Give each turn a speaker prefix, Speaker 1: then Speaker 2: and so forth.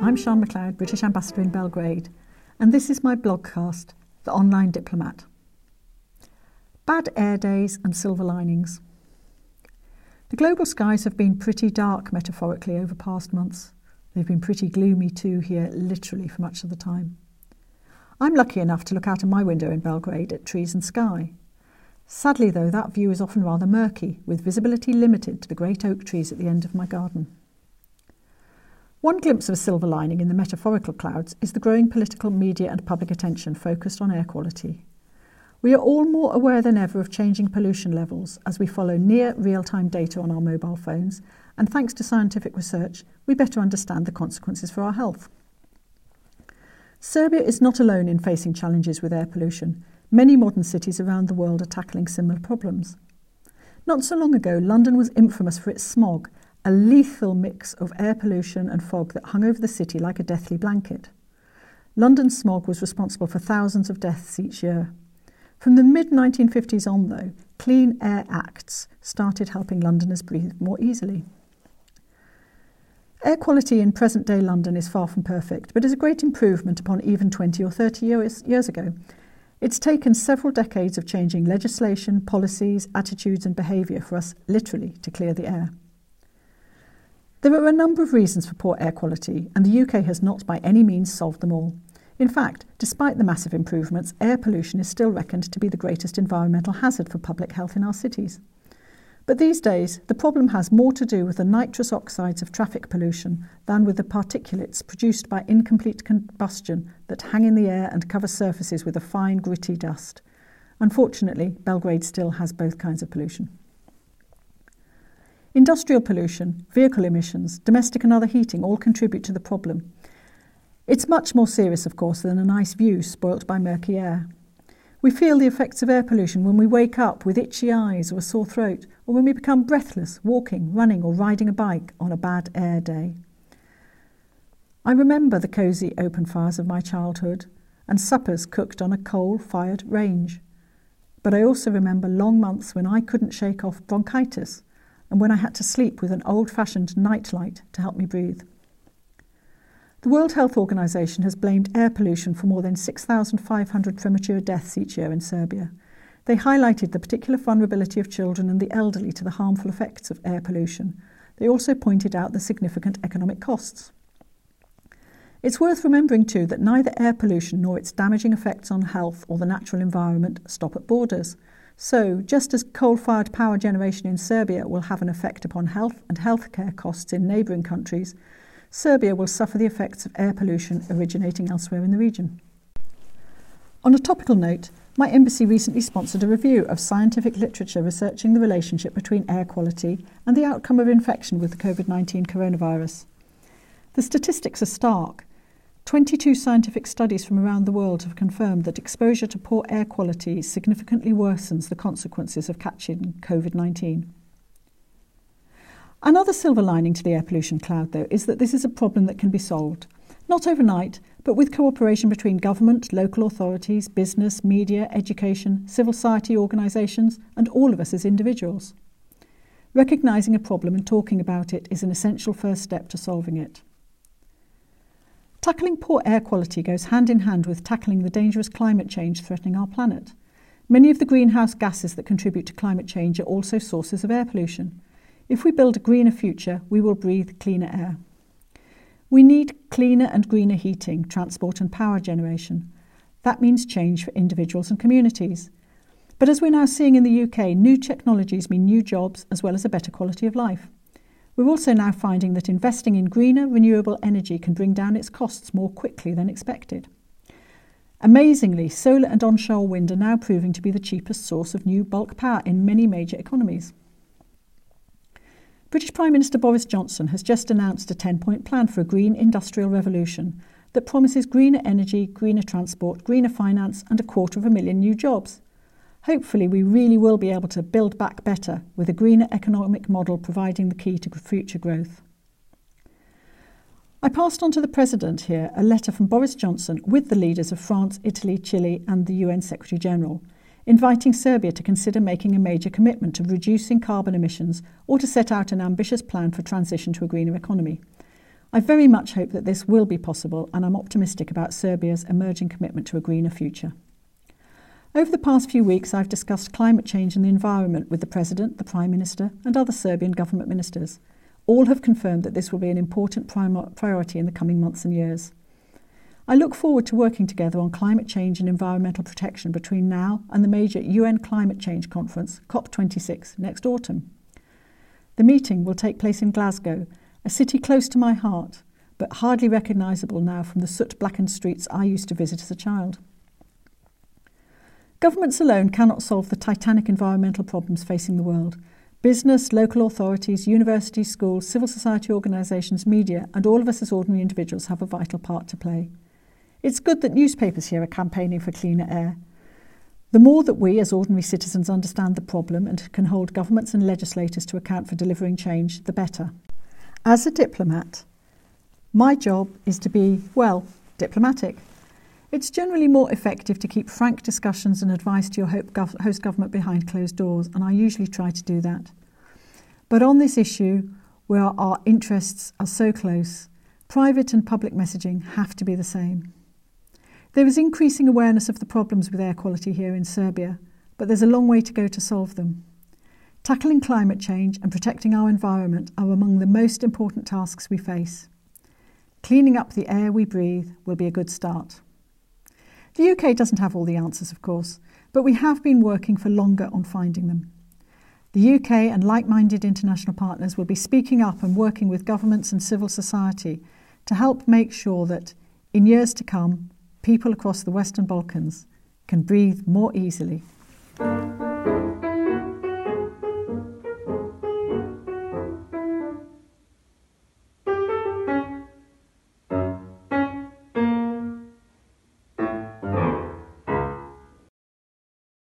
Speaker 1: I'm Sian MacLeod, British Ambassador in Belgrade, and this is my blogcast, The Online Diplomat. Bad air days and silver linings. The global skies have been pretty dark metaphorically over past months. They've been pretty gloomy too here, literally, for much of the time. I'm lucky enough to look out of my window in Belgrade at trees and sky. Sadly, though, that view is often rather murky, with visibility limited to the great oak trees at the end of my garden. One glimpse of a silver lining in the metaphorical clouds is the growing political, media, and public attention focused on air quality. We are all more aware than ever of changing pollution levels as we follow near real time data on our mobile phones, and thanks to scientific research, we better understand the consequences for our health. Serbia is not alone in facing challenges with air pollution. Many modern cities around the world are tackling similar problems. Not so long ago, London was infamous for its smog, a lethal mix of air pollution and fog that hung over the city like a deathly blanket. London smog was responsible for thousands of deaths each year. From the mid 1950s on, though, Clean Air Acts started helping Londoners breathe more easily. Air quality in present day London is far from perfect, but is a great improvement upon even 20 or 30 years, years ago. It's taken several decades of changing legislation, policies, attitudes, and behaviour for us literally to clear the air. There are a number of reasons for poor air quality, and the UK has not by any means solved them all. In fact, despite the massive improvements, air pollution is still reckoned to be the greatest environmental hazard for public health in our cities. But these days, the problem has more to do with the nitrous oxides of traffic pollution than with the particulates produced by incomplete combustion that hang in the air and cover surfaces with a fine, gritty dust. Unfortunately, Belgrade still has both kinds of pollution. Industrial pollution, vehicle emissions, domestic and other heating all contribute to the problem. It's much more serious, of course, than a nice view spoilt by murky air. We feel the effects of air pollution when we wake up with itchy eyes or a sore throat, or when we become breathless walking, running, or riding a bike on a bad air day. I remember the cosy open fires of my childhood and suppers cooked on a coal fired range. But I also remember long months when I couldn't shake off bronchitis and when I had to sleep with an old fashioned nightlight to help me breathe. The World Health Organization has blamed air pollution for more than 6,500 premature deaths each year in Serbia. They highlighted the particular vulnerability of children and the elderly to the harmful effects of air pollution. They also pointed out the significant economic costs. It's worth remembering, too, that neither air pollution nor its damaging effects on health or the natural environment stop at borders. So, just as coal fired power generation in Serbia will have an effect upon health and healthcare costs in neighbouring countries, Serbia will suffer the effects of air pollution originating elsewhere in the region. On a topical note, my embassy recently sponsored a review of scientific literature researching the relationship between air quality and the outcome of infection with the COVID 19 coronavirus. The statistics are stark. 22 scientific studies from around the world have confirmed that exposure to poor air quality significantly worsens the consequences of catching COVID 19. Another silver lining to the air pollution cloud, though, is that this is a problem that can be solved. Not overnight, but with cooperation between government, local authorities, business, media, education, civil society organisations, and all of us as individuals. Recognising a problem and talking about it is an essential first step to solving it. Tackling poor air quality goes hand in hand with tackling the dangerous climate change threatening our planet. Many of the greenhouse gases that contribute to climate change are also sources of air pollution. If we build a greener future, we will breathe cleaner air. We need cleaner and greener heating, transport, and power generation. That means change for individuals and communities. But as we're now seeing in the UK, new technologies mean new jobs as well as a better quality of life. We're also now finding that investing in greener, renewable energy can bring down its costs more quickly than expected. Amazingly, solar and onshore wind are now proving to be the cheapest source of new bulk power in many major economies. British Prime Minister Boris Johnson has just announced a 10 point plan for a green industrial revolution that promises greener energy, greener transport, greener finance, and a quarter of a million new jobs. Hopefully, we really will be able to build back better with a greener economic model providing the key to future growth. I passed on to the President here a letter from Boris Johnson with the leaders of France, Italy, Chile, and the UN Secretary General, inviting Serbia to consider making a major commitment to reducing carbon emissions or to set out an ambitious plan for transition to a greener economy. I very much hope that this will be possible, and I'm optimistic about Serbia's emerging commitment to a greener future. Over the past few weeks, I've discussed climate change and the environment with the President, the Prime Minister, and other Serbian government ministers. All have confirmed that this will be an important priority in the coming months and years. I look forward to working together on climate change and environmental protection between now and the major UN Climate Change Conference, COP26, next autumn. The meeting will take place in Glasgow, a city close to my heart, but hardly recognisable now from the soot blackened streets I used to visit as a child. Governments alone cannot solve the titanic environmental problems facing the world. Business, local authorities, universities, schools, civil society organisations, media, and all of us as ordinary individuals have a vital part to play. It's good that newspapers here are campaigning for cleaner air. The more that we, as ordinary citizens, understand the problem and can hold governments and legislators to account for delivering change, the better. As a diplomat, my job is to be, well, diplomatic. It's generally more effective to keep frank discussions and advice to your host government behind closed doors, and I usually try to do that. But on this issue, where our interests are so close, private and public messaging have to be the same. There is increasing awareness of the problems with air quality here in Serbia, but there's a long way to go to solve them. Tackling climate change and protecting our environment are among the most important tasks we face. Cleaning up the air we breathe will be a good start. The UK doesn't have all the answers, of course, but we have been working for longer on finding them. The UK and like minded international partners will be speaking up and working with governments and civil society to help make sure that, in years to come, people across the Western Balkans can breathe more easily.